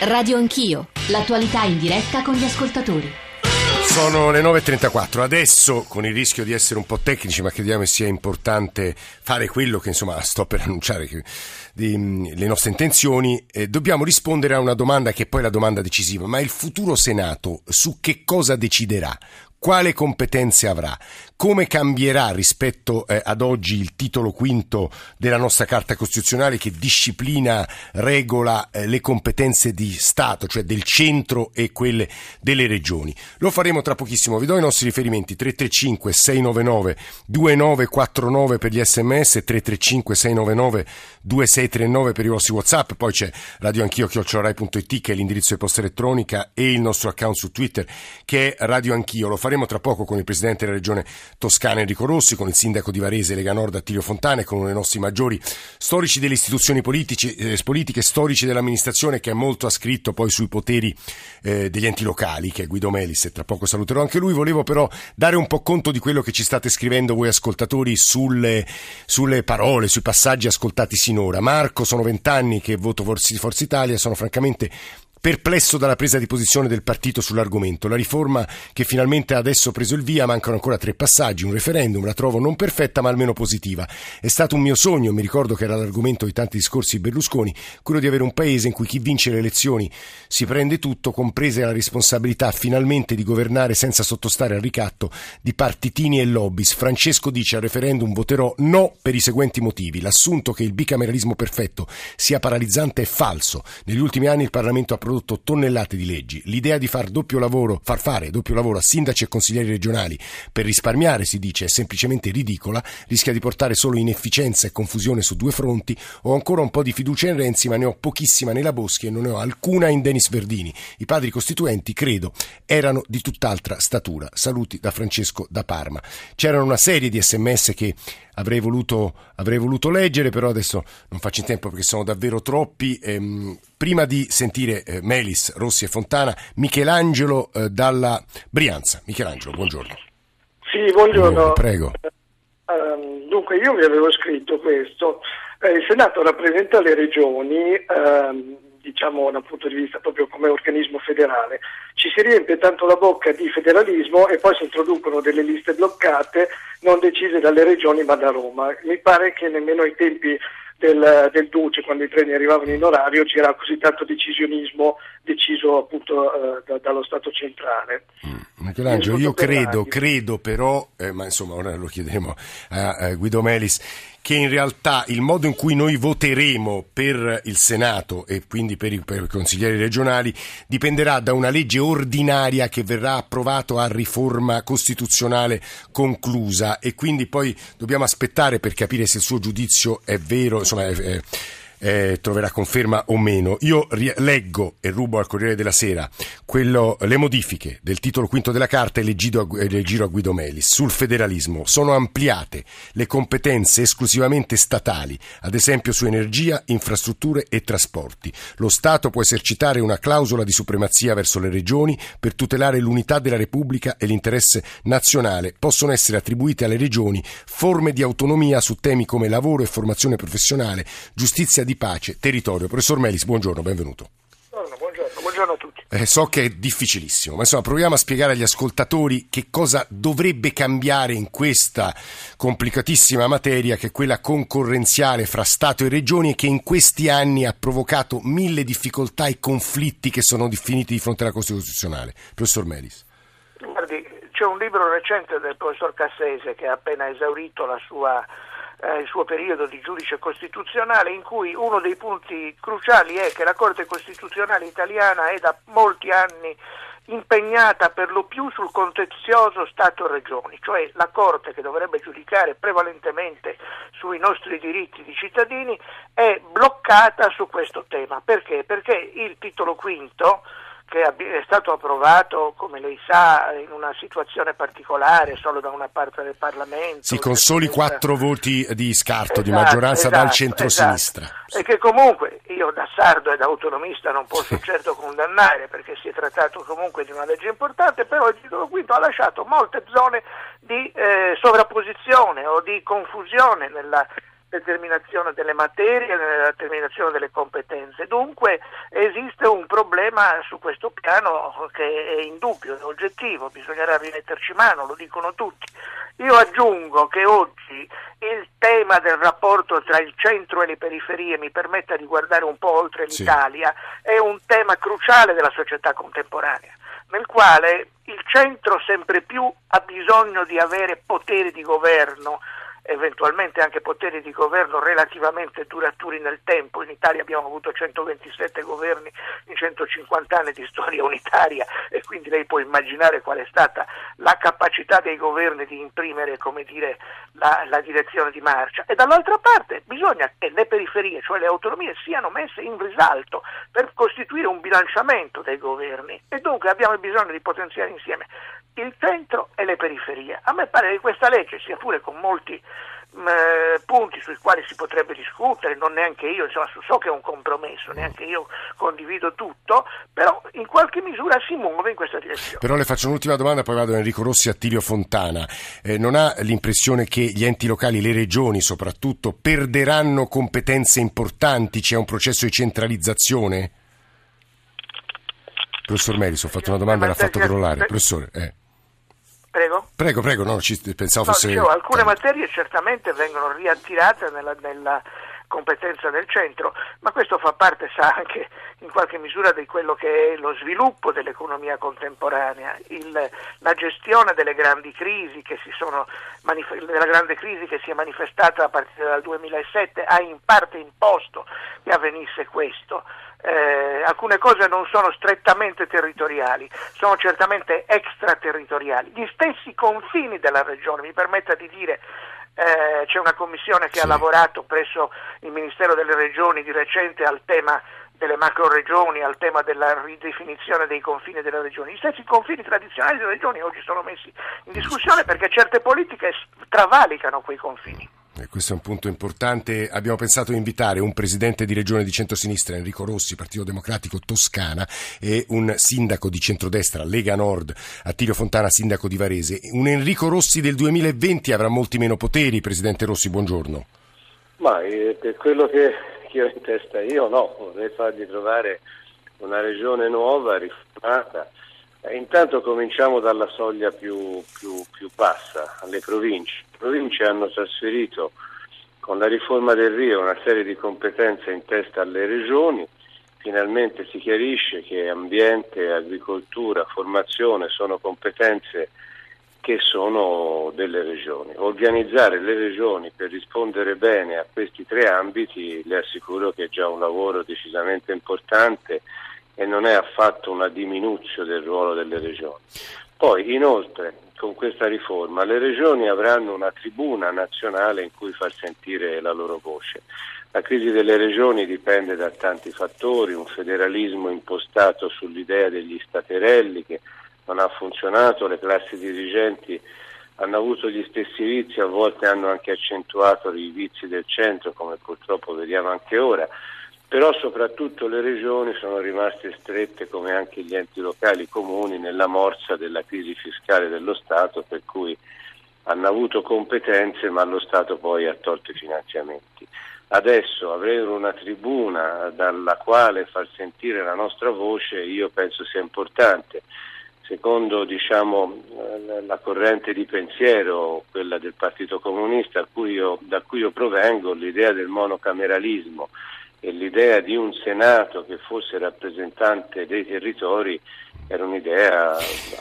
Radio Anch'io, l'attualità in diretta con gli ascoltatori. Sono le 9.34, adesso con il rischio di essere un po' tecnici ma crediamo sia importante fare quello che insomma sto per annunciare che, di, mm, le nostre intenzioni, eh, dobbiamo rispondere a una domanda che è poi la domanda decisiva, ma il futuro Senato su che cosa deciderà? quale competenze avrà, come cambierà rispetto eh, ad oggi il titolo quinto della nostra Carta Costituzionale che disciplina, regola eh, le competenze di Stato, cioè del centro e quelle delle regioni. Lo faremo tra pochissimo, vi do i nostri riferimenti 335 699 2949 per gli sms, 335 699 2639 per i vostri whatsapp, poi c'è Radio Anch'io chiocciorai.it che è l'indirizzo di posta elettronica e il nostro account su Twitter che è Radio Anch'io. Lo faremo tra poco con il Presidente della Regione Toscana Enrico Rossi, con il Sindaco di Varese Lega Nord Attilio Fontana e con uno dei nostri maggiori storici delle istituzioni politici, eh, politiche, storici dell'amministrazione che è molto ascritto poi sui poteri eh, degli enti locali, che è Guido Melis e tra poco saluterò anche lui. Volevo però dare un po' conto di quello che ci state scrivendo voi ascoltatori sulle, sulle parole, sui passaggi ascoltati sinora. Marco, sono vent'anni che voto Forza Italia, sono francamente perplesso dalla presa di posizione del partito sull'argomento. La riforma che finalmente ha adesso preso il via, mancano ancora tre passaggi, un referendum, la trovo non perfetta ma almeno positiva. È stato un mio sogno, mi ricordo che era l'argomento di tanti discorsi di Berlusconi, quello di avere un paese in cui chi vince le elezioni si prende tutto, comprese la responsabilità finalmente di governare senza sottostare al ricatto di partitini e lobbies. Francesco dice al referendum voterò no per i seguenti motivi. L'assunto che il bicameralismo perfetto sia paralizzante è falso. Negli ultimi anni il Parlamento ha prodotto prodotto tonnellate di leggi. L'idea di far doppio lavoro, far fare doppio lavoro a sindaci e consiglieri regionali per risparmiare, si dice, è semplicemente ridicola, rischia di portare solo inefficienza e confusione su due fronti. Ho ancora un po' di fiducia in Renzi, ma ne ho pochissima nella Boschi e non ne ho alcuna in Denis Verdini. I padri costituenti, credo, erano di tutt'altra statura. Saluti da Francesco da Parma. C'erano una serie di sms che avrei voluto, avrei voluto leggere, però adesso non faccio in tempo perché sono davvero troppi. Ehm, prima di sentire eh, Melis, Rossi e Fontana, Michelangelo eh, dalla Brianza. Michelangelo, buongiorno. Sì, buongiorno. Prego. Uh, dunque, io vi avevo scritto questo. Eh, il Senato rappresenta le regioni. Uh, diciamo da un punto di vista proprio come organismo federale. Ci si riempie tanto la bocca di federalismo e poi si introducono delle liste bloccate non decise dalle regioni ma da Roma. Mi pare che nemmeno ai tempi del, del, Duce, quando i treni arrivavano in orario, c'era così tanto decisionismo deciso appunto eh, da, dallo Stato centrale. Mm. Michelangelo, io credo, credo però, eh, ma insomma ora lo chiederemo a, a Guido Melis, che in realtà il modo in cui noi voteremo per il Senato e quindi per i, per i consiglieri regionali dipenderà da una legge ordinaria che verrà approvata a riforma costituzionale conclusa. E quindi poi dobbiamo aspettare per capire se il suo giudizio è vero, insomma, è, è eh, troverà conferma o meno. Io leggo e rubo al Corriere della Sera quello, le modifiche del titolo quinto della Carta e le giro, a, Guido Melis sul federalismo. Sono ampliate le competenze esclusivamente statali, ad esempio su energia, infrastrutture e trasporti. Lo Stato può esercitare una clausola di supremazia verso le regioni per tutelare l'unità della Repubblica e l'interesse nazionale. Possono essere attribuite alle regioni forme di autonomia su temi come lavoro e formazione professionale, giustizia di di pace, territorio. Professor Melis, buongiorno, benvenuto. Buongiorno, buongiorno, buongiorno a tutti. Eh, so che è difficilissimo, ma insomma proviamo a spiegare agli ascoltatori che cosa dovrebbe cambiare in questa complicatissima materia che è quella concorrenziale fra Stato e Regioni e che in questi anni ha provocato mille difficoltà e conflitti che sono finiti di fronte alla Costituzionale. Professor Melis. Guardi, c'è un libro recente del professor Cassese che ha appena esaurito la sua eh, il suo periodo di giudice costituzionale in cui uno dei punti cruciali è che la Corte Costituzionale italiana è da molti anni impegnata per lo più sul contenzioso Stato-Regioni, cioè la Corte che dovrebbe giudicare prevalentemente sui nostri diritti di cittadini è bloccata su questo tema. Perché? Perché il titolo quinto che è stato approvato, come lei sa, in una situazione particolare, solo da una parte del Parlamento. Sì, con soli quattro voti di scarto, esatto, di maggioranza esatto, dal centro-sinistra. Esatto. E che comunque io da sardo e da autonomista non posso certo condannare, perché si è trattato comunque di una legge importante, però il titolo quinto ha lasciato molte zone di eh, sovrapposizione o di confusione nella determinazione delle materie, nella determinazione delle competenze. Dunque esiste un problema su questo piano che è indubbio, è oggettivo, bisognerà rimetterci mano, lo dicono tutti. Io aggiungo che oggi il tema del rapporto tra il centro e le periferie, mi permetta di guardare un po' oltre l'Italia, sì. è un tema cruciale della società contemporanea, nel quale il centro sempre più ha bisogno di avere poteri di governo, eventualmente anche poteri di governo relativamente duraturi nel tempo. In Italia abbiamo avuto 127 governi in 150 anni di storia unitaria e quindi lei può immaginare qual è stata la capacità dei governi di imprimere dire, la, la direzione di marcia. E dall'altra parte bisogna che le periferie, cioè le autonomie, siano messe in risalto per costituire un bilanciamento dei governi e dunque abbiamo bisogno di potenziare insieme il centro e le periferie. A me pare che questa legge, sia pure con molti mh, mm, eh, punti sui quali si potrebbe discutere, non neanche io, insomma, so che è un compromesso, neanche io condivido tutto, però in qualche misura si muove in questa direzione. Però le faccio un'ultima domanda, poi vado a Enrico Rossi a Tirio Fontana. Eh, non ha l'impressione che gli enti locali, le regioni soprattutto, perderanno competenze importanti? C'è un processo di centralizzazione? Professor Meris, ho fatto una domanda e l'ha fatto crollare. Professore, eh. Prego? Prego, prego, no, ci, pensavo no, fosse... Dicevo, alcune materie certamente vengono riattirate nella, nella, competenza del centro, ma questo fa parte, sa, anche in qualche misura di quello che è lo sviluppo dell'economia contemporanea, Il, la gestione delle grandi crisi che si sono, della grande crisi che si è manifestata a partire dal 2007 ha in parte imposto che avvenisse questo eh, alcune cose non sono strettamente territoriali, sono certamente extraterritoriali. Gli stessi confini della regione, mi permetta di dire, eh, c'è una commissione che sì. ha lavorato presso il Ministero delle Regioni di recente al tema delle macro regioni, al tema della ridefinizione dei confini delle regioni. Gli stessi confini tradizionali delle regioni oggi sono messi in discussione perché certe politiche travalicano quei confini. Eh, questo è un punto importante. Abbiamo pensato di invitare un presidente di regione di centrosinistra, Enrico Rossi, Partito Democratico Toscana, e un sindaco di centrodestra, Lega Nord, Attilio Fontana, sindaco di Varese. Un Enrico Rossi del 2020 avrà molti meno poteri. Presidente Rossi, buongiorno. Ma eh, per quello che, che ho in testa io, no, vorrei fargli trovare una regione nuova, riformata eh, intanto cominciamo dalla soglia più, più, più bassa, alle province. Province hanno trasferito con la riforma del Rio una serie di competenze in testa alle regioni, finalmente si chiarisce che ambiente, agricoltura, formazione sono competenze che sono delle regioni. Organizzare le regioni per rispondere bene a questi tre ambiti le assicuro che è già un lavoro decisamente importante e non è affatto una diminuzione del ruolo delle regioni. Poi inoltre con questa riforma le regioni avranno una tribuna nazionale in cui far sentire la loro voce. La crisi delle regioni dipende da tanti fattori, un federalismo impostato sull'idea degli staterelli che non ha funzionato, le classi dirigenti hanno avuto gli stessi vizi, a volte hanno anche accentuato i vizi del centro, come purtroppo vediamo anche ora però soprattutto le regioni sono rimaste strette come anche gli enti locali comuni nella morsa della crisi fiscale dello Stato per cui hanno avuto competenze ma lo Stato poi ha tolto i finanziamenti. Adesso avere una tribuna dalla quale far sentire la nostra voce io penso sia importante. Secondo diciamo, la corrente di pensiero, quella del Partito Comunista cui io, da cui io provengo, l'idea del monocameralismo e l'idea di un Senato che fosse rappresentante dei territori era un'idea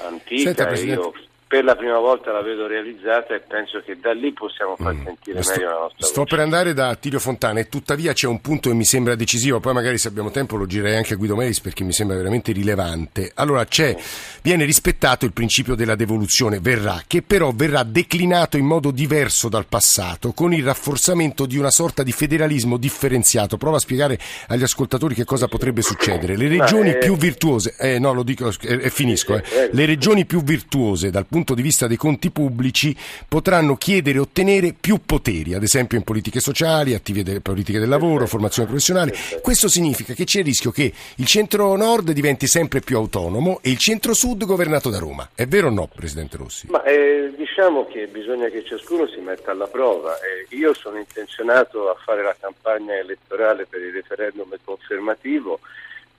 antica Senta, e io per la prima volta la vedo realizzata e penso che da lì possiamo far mm. sentire sto, meglio la nostra Sto voce. per andare da Tirio Fontana e tuttavia c'è un punto che mi sembra decisivo, poi magari se abbiamo tempo lo girerei anche a Guido Meis perché mi sembra veramente rilevante. Allora c'è, viene rispettato il principio della devoluzione, verrà, che però verrà declinato in modo diverso dal passato con il rafforzamento di una sorta di federalismo differenziato. Prova a spiegare agli ascoltatori che cosa potrebbe succedere. Le regioni è... più virtuose, eh, no lo dico e finisco, eh, le regioni più virtuose dal punto punto di vista dei conti pubblici potranno chiedere e ottenere più poteri, ad esempio in politiche sociali, attività politiche del lavoro, formazione professionale. Questo significa che c'è il rischio che il centro-nord diventi sempre più autonomo e il centro-sud governato da Roma. È vero o no, Presidente Rossi? Ma, eh, diciamo che bisogna che ciascuno si metta alla prova. Eh, io sono intenzionato a fare la campagna elettorale per il referendum confermativo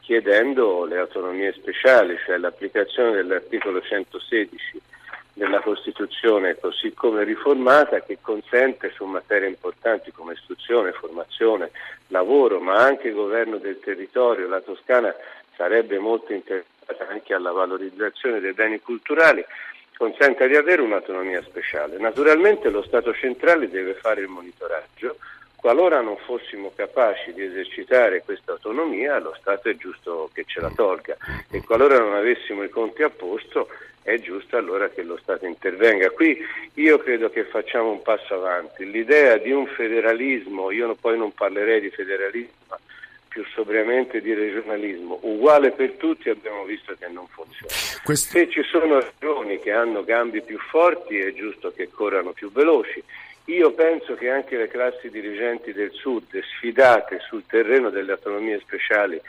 chiedendo le autonomie speciali, cioè l'applicazione dell'articolo 116 della Costituzione così come riformata che consente su materie importanti come istruzione, formazione, lavoro, ma anche governo del territorio, la Toscana sarebbe molto interessata anche alla valorizzazione dei beni culturali, consente di avere un'autonomia speciale. Naturalmente lo Stato centrale deve fare il monitoraggio, qualora non fossimo capaci di esercitare questa autonomia, lo Stato è giusto che ce la tolga e qualora non avessimo i conti a posto è giusto allora che lo Stato intervenga. Qui io credo che facciamo un passo avanti. L'idea di un federalismo, io poi non parlerei di federalismo, ma più sobriamente di regionalismo, uguale per tutti abbiamo visto che non funziona. Questo... Se ci sono regioni che hanno gambi più forti è giusto che corrano più veloci. Io penso che anche le classi dirigenti del Sud, sfidate sul terreno delle autonomie speciali,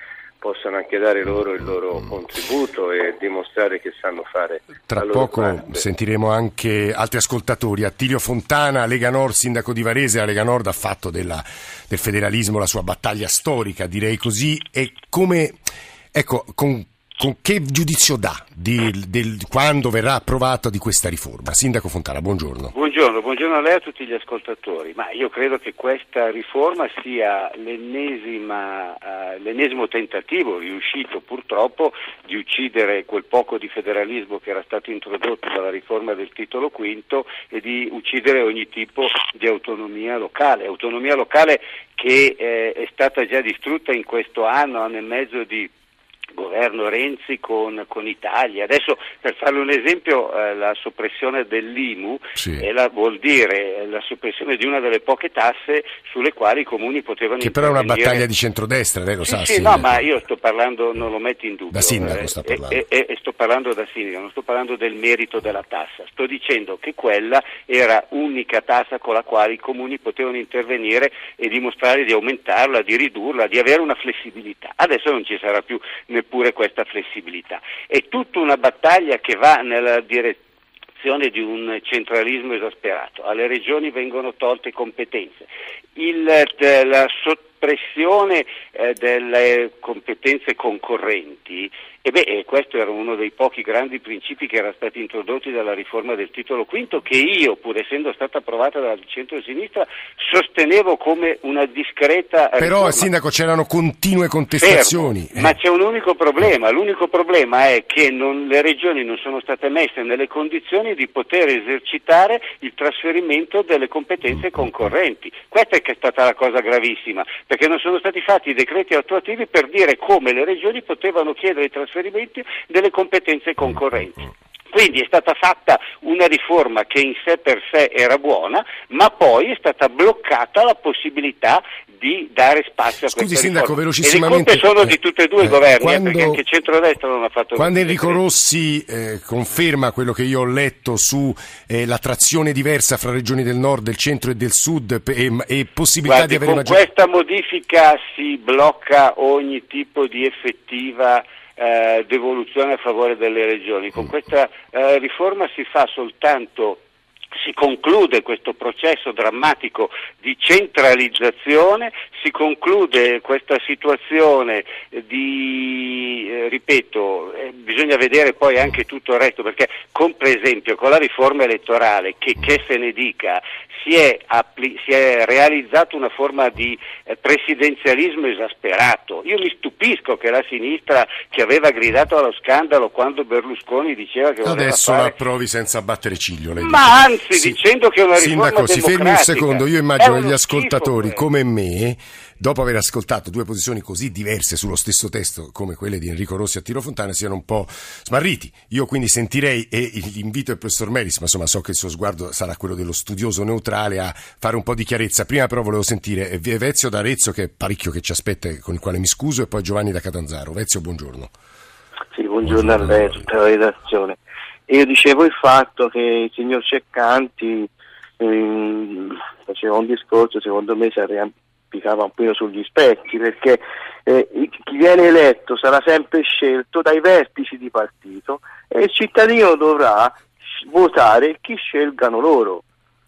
possano anche dare loro il loro contributo e dimostrare che sanno fare. Tra poco parte. sentiremo anche altri ascoltatori. Attilio Fontana, Lega Nord, sindaco di Varese, la Lega Nord ha fatto della, del federalismo la sua battaglia storica, direi così, e come, ecco, con con che giudizio dà di, del, quando verrà approvata di questa riforma? Sindaco Fontana, buongiorno. Buongiorno, buongiorno a lei e a tutti gli ascoltatori. Ma io credo che questa riforma sia uh, l'ennesimo tentativo riuscito purtroppo di uccidere quel poco di federalismo che era stato introdotto dalla riforma del titolo quinto e di uccidere ogni tipo di autonomia locale. Autonomia locale che eh, è stata già distrutta in questo anno, anno e mezzo di governo Renzi con, con, Italia. Adesso per farle un esempio eh, la soppressione dell'IMU sì. eh, la, vuol dire eh, la soppressione di una delle poche tasse sulle quali i comuni potevano Che però è una battaglia di centrodestra, lei lo sì, sa. Sì, no, ma io sto parlando, non lo metto in dubbio. Da sindaco eh, sta parlando. E, e, e, sto parlando da sindaco, non sto parlando del merito della tassa, sto dicendo che quella era unica tassa con la quale i comuni potevano intervenire e dimostrare di aumentarla, di ridurla, di avere una flessibilità. Adesso non ci sarà più neppure questa flessibilità. È tutta una battaglia che va nella direzione di un centralismo esasperato. Alle regioni vengono tolte competenze. Il, la soppressione eh, delle competenze concorrenti e beh, questo era uno dei pochi grandi principi che erano stati introdotti dalla riforma del titolo quinto che io, pur essendo stata approvata dal centro-sinistra, sostenevo come una discreta Però, riforma. Sindaco, c'erano continue contestazioni. Eh. Ma c'è un unico problema, l'unico problema è che non, le regioni non sono state messe nelle condizioni di poter esercitare il trasferimento delle competenze concorrenti. Questa è è stata la cosa gravissima, perché non sono stati fatti i decreti attuativi per dire come le regioni potevano chiedere i trasferimenti delle competenze concorrenti. Quindi è stata fatta una riforma che in sé per sé era buona, ma poi è stata bloccata la possibilità di dare spazio a Scusi, questa Sindaco, riforma. velocissimamente. E le sono di tutti e due eh, i governi, eh, quando, perché anche il centrodestra non ha fatto Quando Enrico Rossi eh, conferma quello che io ho letto su eh, la trazione diversa fra regioni del nord, del centro e del sud e, e possibilità Guardi, di avere con maggiore... questa modifica si blocca ogni tipo di effettiva eh, devoluzione a favore delle regioni. Con questa eh, riforma si fa soltanto si conclude questo processo drammatico di centralizzazione, si conclude questa situazione di, eh, ripeto, eh, bisogna vedere poi anche tutto il resto, perché con, per esempio con la riforma elettorale, che, che se ne dica, si è, appli- si è realizzata una forma di eh, presidenzialismo esasperato. Io mi stupisco che la sinistra che aveva gridato allo scandalo quando Berlusconi diceva che voleva Adesso fare... la approvi senza battere ciglio. Lei Ma anzi, Sì. dicendo che è una riforma Sindaco, si fermi un secondo. Io immagino uno gli ascoltatori schifo, come me, dopo aver ascoltato due posizioni così diverse sullo stesso testo come quelle di Enrico Rossi a Tiro Fontana, siano un po' smarriti. Io quindi sentirei, e l'invito del professor Melis, ma insomma so che il suo sguardo sarà quello dello studioso neutrale, a fare un po' di chiarezza. Prima però volevo sentire eh, Vezio da Arezzo, che è parecchio che ci aspetta, e con il quale mi scuso, e poi Giovanni da Catanzaro. Vezio, buongiorno. Sì, buongiorno, a lei, a redazione. Io dicevo il fatto che il signor Ceccanti ehm, faceva un discorso, secondo me si arrampicava un po' sugli specchi, perché eh, chi viene eletto sarà sempre scelto dai vertici di partito e il cittadino dovrà votare chi scelgano loro.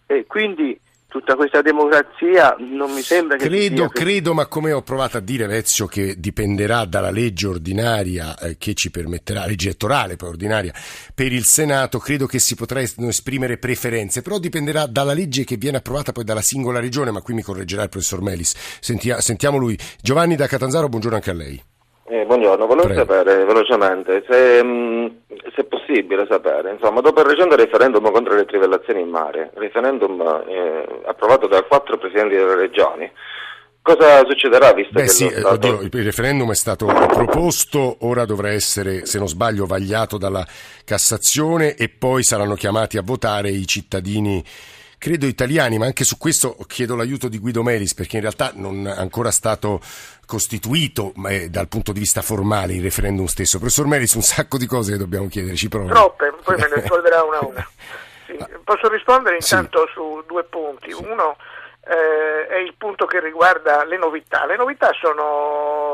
E quindi tutta questa democrazia non mi sembra che credo, sia... credo, ma come ho provato a dire Vezio che dipenderà dalla legge ordinaria eh, che ci permetterà, legge elettorale poi ordinaria per il Senato, credo che si potrà esprimere preferenze, però dipenderà dalla legge che viene approvata poi dalla singola regione, ma qui mi correggerà il professor Melis. Sentia, sentiamo lui. Giovanni da Catanzaro, buongiorno anche a lei. Eh, buongiorno, volevo Prego. sapere velocemente se, mh, se, è possibile sapere, insomma, dopo il recente referendum contro le trivellazioni in mare, referendum eh, approvato da quattro presidenti delle regioni, cosa succederà visto Beh, che sì, Stato... oddio, il referendum è stato proposto, ora dovrà essere, se non sbaglio, vagliato dalla Cassazione e poi saranno chiamati a votare i cittadini credo italiani, ma anche su questo chiedo l'aiuto di Guido Melis perché in realtà non è ancora stato costituito dal punto di vista formale il referendum stesso. Professor Melis, un sacco di cose che dobbiamo chiedere, ci provo. Troppe, poi me ne risolverà una a una. Sì, posso rispondere intanto sì. su due punti. Uno eh, è il punto che riguarda le novità. Le novità sono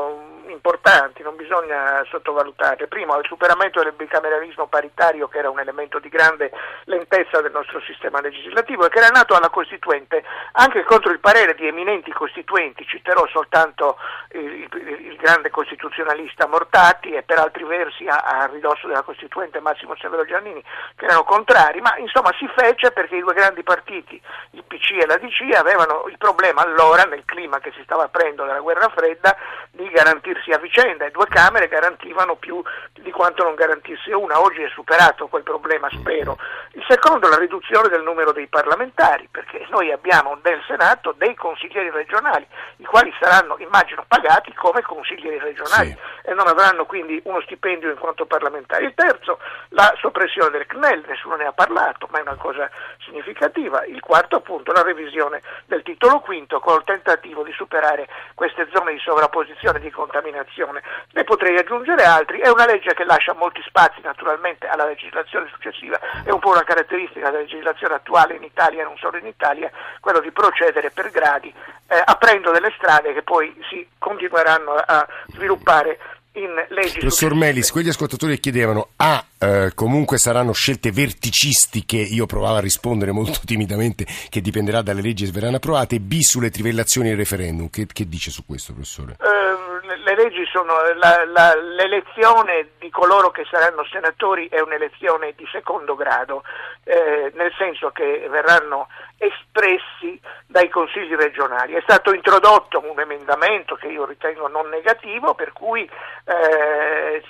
importanti, non bisogna sottovalutare. Primo, il superamento del bicameralismo paritario, che era un elemento di grande lentezza del nostro sistema legislativo e che era nato alla Costituente anche contro il parere di eminenti costituenti. Citerò soltanto il, il, il grande costituzionalista Mortati e per altri versi a, a, ridosso della Costituente Massimo Severo Giannini, che erano contrari, ma insomma si fece perché i due grandi partiti, il PC e la DC, avevano il problema allora, nel clima che si stava aprendo dalla guerra fredda, di garantirsi a vicenda e due Camere garantivano più di quanto non garantisse una. Oggi è superato quel problema, spero. Il secondo è la riduzione del numero dei parlamentari, perché noi abbiamo nel Senato dei consiglieri regionali, i quali saranno, immagino, pagati come consiglieri regionali sì. e non avranno quindi uno stipendio in quanto parlamentari. Il terzo, la soppressione del CNEL, nessuno ne ha parlato, ma è una cosa significativa. Il quarto, appunto, la revisione del titolo quinto col tentativo di superare queste zone di sovrapposizione di contaminazione. Ne potrei aggiungere altri, è una legge che lascia molti spazi naturalmente alla legislazione successiva, è un po' una caratteristica della legislazione attuale in Italia e non solo in Italia, quello di procedere per gradi, eh, aprendo delle strade che poi si continueranno a sviluppare in leggi. Professor Melis, quegli ascoltatori chiedevano A, eh, comunque saranno scelte verticistiche, io provavo a rispondere molto timidamente che dipenderà dalle leggi che verranno approvate, B sulle trivellazioni e referendum, che, che dice su questo professore? Uh, le leggi sono, la, la, l'elezione di coloro che saranno senatori è un'elezione di secondo grado, eh, nel senso che verranno espressi dai consigli regionali. È stato introdotto un emendamento che io ritengo non negativo, per cui eh,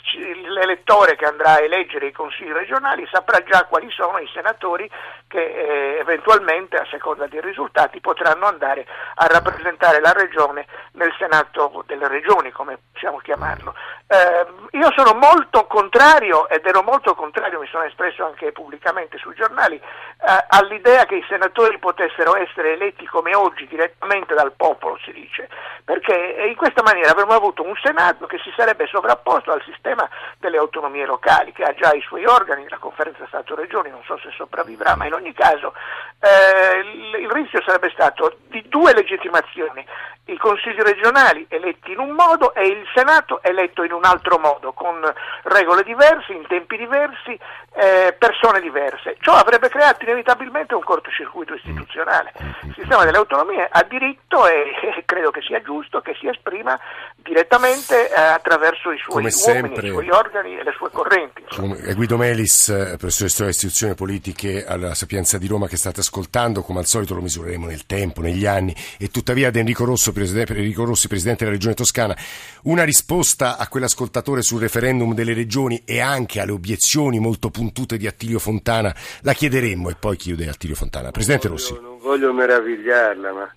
l'elettore che andrà a eleggere i consigli regionali saprà già quali sono i senatori che eh, eventualmente, a seconda dei risultati, potranno andare a rappresentare la regione nel Senato delle regioni, come possiamo chiamarlo. Eh, io sono molto contrario, ed ero molto contrario, mi sono espresso anche pubblicamente sui giornali, eh, all'idea che i senatori potessero essere eletti come oggi direttamente dal popolo, si dice, perché in questa maniera avremmo avuto un Senato che si sarebbe sovrapposto al sistema delle autonomie locali, che ha già i suoi organi, la conferenza Stato-Regioni, non so se sopravvivrà, ma in ogni caso eh, il, il rischio sarebbe stato di due legittimazioni, i consigli regionali eletti in un modo e il Senato eletto in un altro modo, con regole diverse, in tempi diversi, eh, persone diverse. Ciò avrebbe creato inevitabilmente un cortocircuito istituzionale. Il sistema delle autonomie ha diritto e, e credo che sia giusto che si esprima direttamente eh, attraverso i suoi Come uomini, sempre, i suoi organi e le sue correnti. Come, Guido Melis, eh, professore di storia e istituzioni politiche alla Sapienza di Roma che state ascoltando, come al solito lo misureremo nel tempo, negli anni, e tuttavia ad Enrico Rosso, presidente, Enrico Rossi, presidente della Regione Toscana, una risposta a quell'ascoltatore sul referendum delle regioni e anche alle obiezioni molto puntute di Attilio Fontana, la chiederemmo e poi chiude Attilio Fontana. Presidente non voglio, Rossi. Non voglio meravigliarla, ma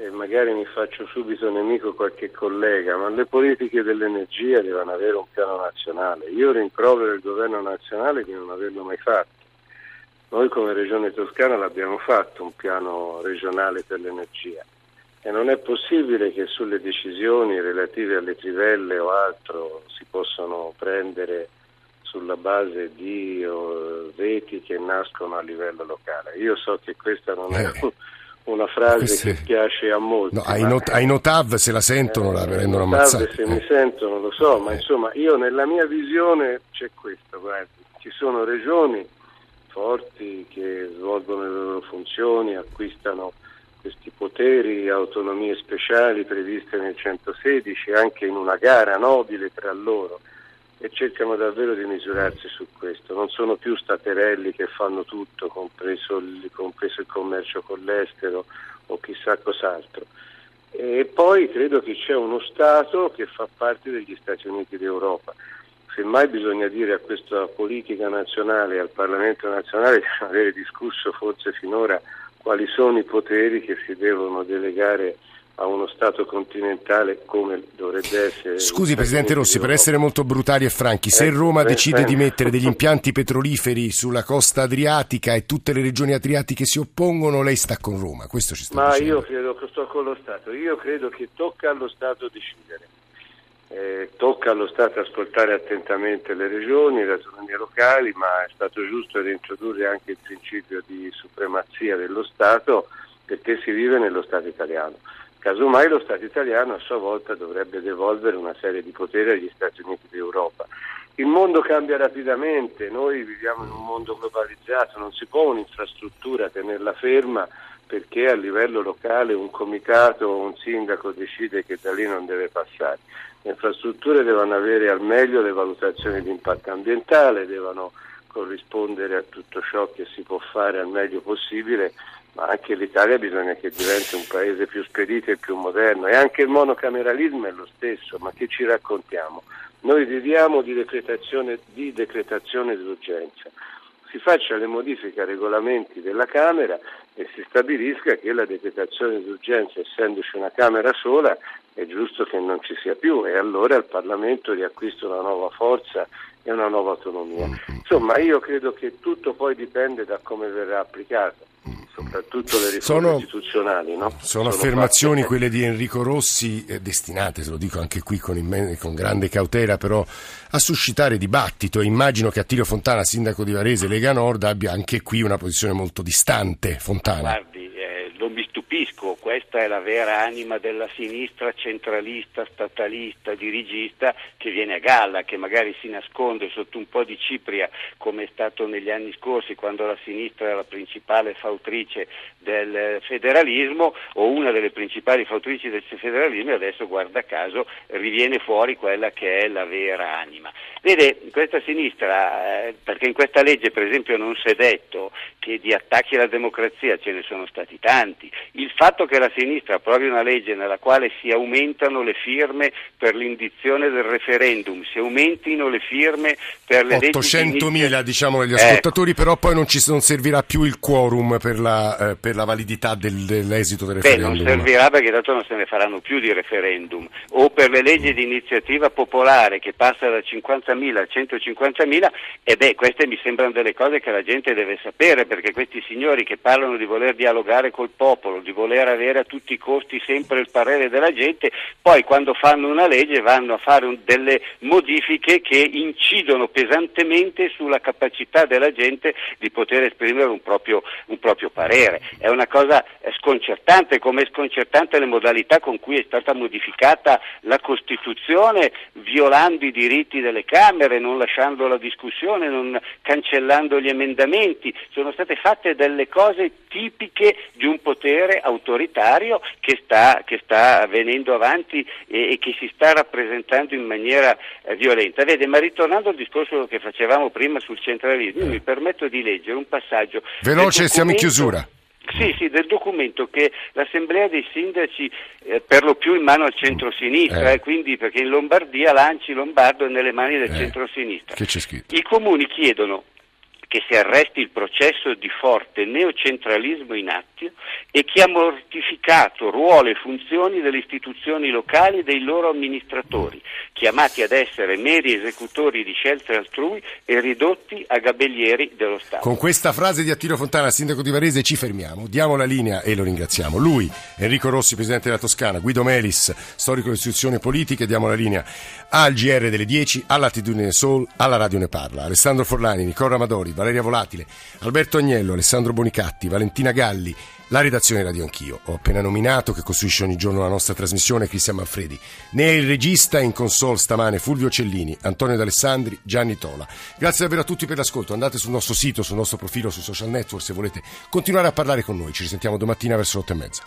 e magari mi faccio subito nemico qualche collega, ma le politiche dell'energia devono avere un piano nazionale. Io rimprovero il governo nazionale di non averlo mai fatto. Noi come Regione Toscana l'abbiamo fatto un piano regionale per l'energia e non è possibile che sulle decisioni relative alle trivelle o altro si possano prendere sulla base di uh, reti che nascono a livello locale. Io so che questa non è eh una frase Queste... che piace a molti. No, ai, not- ai, Notav se la sentono eh, la prendono ammazzata. se eh. mi sentono lo so, ma eh. insomma io nella mia visione c'è questo, guardi, ci sono regioni forti che svolgono le loro funzioni, acquistano questi poteri, autonomie speciali previste nel 116 anche in una gara nobile tra loro e cercano davvero di misurarsi su questo. Non sono più staterelli che fanno tutto, compreso il, compreso il commercio con l'estero o chissà cos'altro. E poi credo che c'è uno Stato che fa parte degli Stati Uniti d'Europa. Semmai bisogna dire a questa politica nazionale, al Parlamento nazionale, di non avere discusso forse finora quali sono i poteri che si devono delegare a uno Stato continentale come dovrebbe essere. Scusi Presidente Rossi, per essere molto brutali e franchi, se eh, Roma decide di mettere degli impianti petroliferi sulla costa adriatica e tutte le regioni adriatiche si oppongono, lei sta con Roma, questo ci sta Ma dicendo. io credo che sto con lo Stato, io credo che tocca allo Stato decidere. Eh, tocca allo Stato ascoltare attentamente le regioni, le autonomie locali, ma è stato giusto reintrodurre anche il principio di supremazia dello Stato perché si vive nello Stato italiano. Casomai lo Stato italiano a sua volta dovrebbe devolvere una serie di poteri agli Stati Uniti d'Europa. Il mondo cambia rapidamente, noi viviamo in un mondo globalizzato, non si può un'infrastruttura tenerla ferma perché a livello locale un comitato o un sindaco decide che da lì non deve passare. Le infrastrutture devono avere al meglio le valutazioni di impatto ambientale, devono corrispondere a tutto ciò che si può fare al meglio possibile ma anche l'Italia bisogna che diventi un paese più spedito e più moderno e anche il monocameralismo è lo stesso, ma che ci raccontiamo? Noi viviamo di decretazione, di decretazione d'urgenza, si facciano le modifiche ai regolamenti della Camera e si stabilisca che la decretazione d'urgenza, essendoci una Camera sola, è giusto che non ci sia più. E allora il Parlamento riacquista una nuova forza e una nuova autonomia. Insomma, io credo che tutto poi dipende da come verrà applicato soprattutto le riforme sono, istituzionali. No? Sono, sono, affermazioni fatte... quelle di Enrico Rossi, eh, destinate, se lo dico anche qui con, immen- con, grande cautela, però a suscitare dibattito. Immagino che Attilio Fontana, sindaco di Varese, Lega Nord, abbia anche qui una posizione molto distante. Fontana. Stupisco, questa è la vera anima della sinistra centralista, statalista, dirigista che viene a galla, che magari si nasconde sotto un po' di cipria come è stato negli anni scorsi quando la sinistra era la principale fautrice del federalismo o una delle principali fautrici del federalismo e adesso guarda caso riviene fuori quella che è la vera anima. Vede, questa sinistra, eh, perché in questa legge per esempio non si è detto che di attacchi alla democrazia ce ne sono stati tanti, il fatto che la sinistra approvi una legge nella quale si aumentano le firme per l'indizione del referendum, si aumentino le firme per le 800.000 diciamo agli ascoltatori, ecco. però poi non, ci, non servirà più il quorum per la, eh, per la validità del, dell'esito del referendum. Beh, non servirà perché tanto non se ne faranno più di referendum, o per le leggi di iniziativa popolare che passa da 50 50.000 a 150.000 e beh queste mi sembrano delle cose che la gente deve sapere perché questi signori che parlano di voler dialogare col popolo, di voler avere a tutti i costi sempre il parere della gente, poi quando fanno una legge vanno a fare un, delle modifiche che incidono pesantemente sulla capacità della gente di poter esprimere un proprio, un proprio parere. È una cosa sconcertante, come è sconcertante le modalità con cui è stata modificata la Costituzione violando i diritti delle Camere, non lasciando la discussione, non cancellando gli emendamenti, sono state fatte delle cose tipiche di un potere autoritario che sta, che sta venendo avanti e, e, che si sta rappresentando in maniera eh, violenta. Vede, ma ritornando al discorso che facevamo prima sul centralismo, mi permetto di leggere un passaggio. Veloce, siamo in chiusura. Sì, sì, del documento che l'Assemblea dei Sindaci, eh, per lo più in mano al centro-sinistra, eh. Eh, quindi perché in Lombardia l'Anci Lombardo è nelle mani del eh. centro-sinistra. I comuni chiedono che si arresti il processo di forte neocentralismo in atto e che ha mortificato ruolo e funzioni delle istituzioni locali e dei loro amministratori, chiamati ad essere meri esecutori di scelte altrui e ridotti a gabellieri dello Stato. Con questa frase di Attilo Fontana, sindaco di Varese, ci fermiamo. Diamo la linea e lo ringraziamo. Lui, Enrico Rossi, presidente della Toscana, Guido Melis, storico delle istituzioni politiche, diamo la linea al GR delle 10, all'attitudine Soul, alla Radio Ne Parla. Alessandro Forlani, Nicola Amadori, Valeria Volatile, Alberto Agnello, Alessandro Bonicatti, Valentina Galli, la redazione Radio Anch'io. Ho appena nominato, che costruisce ogni giorno la nostra trasmissione, Cristian Manfredi. Ne è il regista in console stamane Fulvio Cellini, Antonio D'Alessandri, Gianni Tola. Grazie davvero a tutti per l'ascolto. Andate sul nostro sito, sul nostro profilo, sui social network se volete continuare a parlare con noi. Ci risentiamo domattina verso le otto e mezza.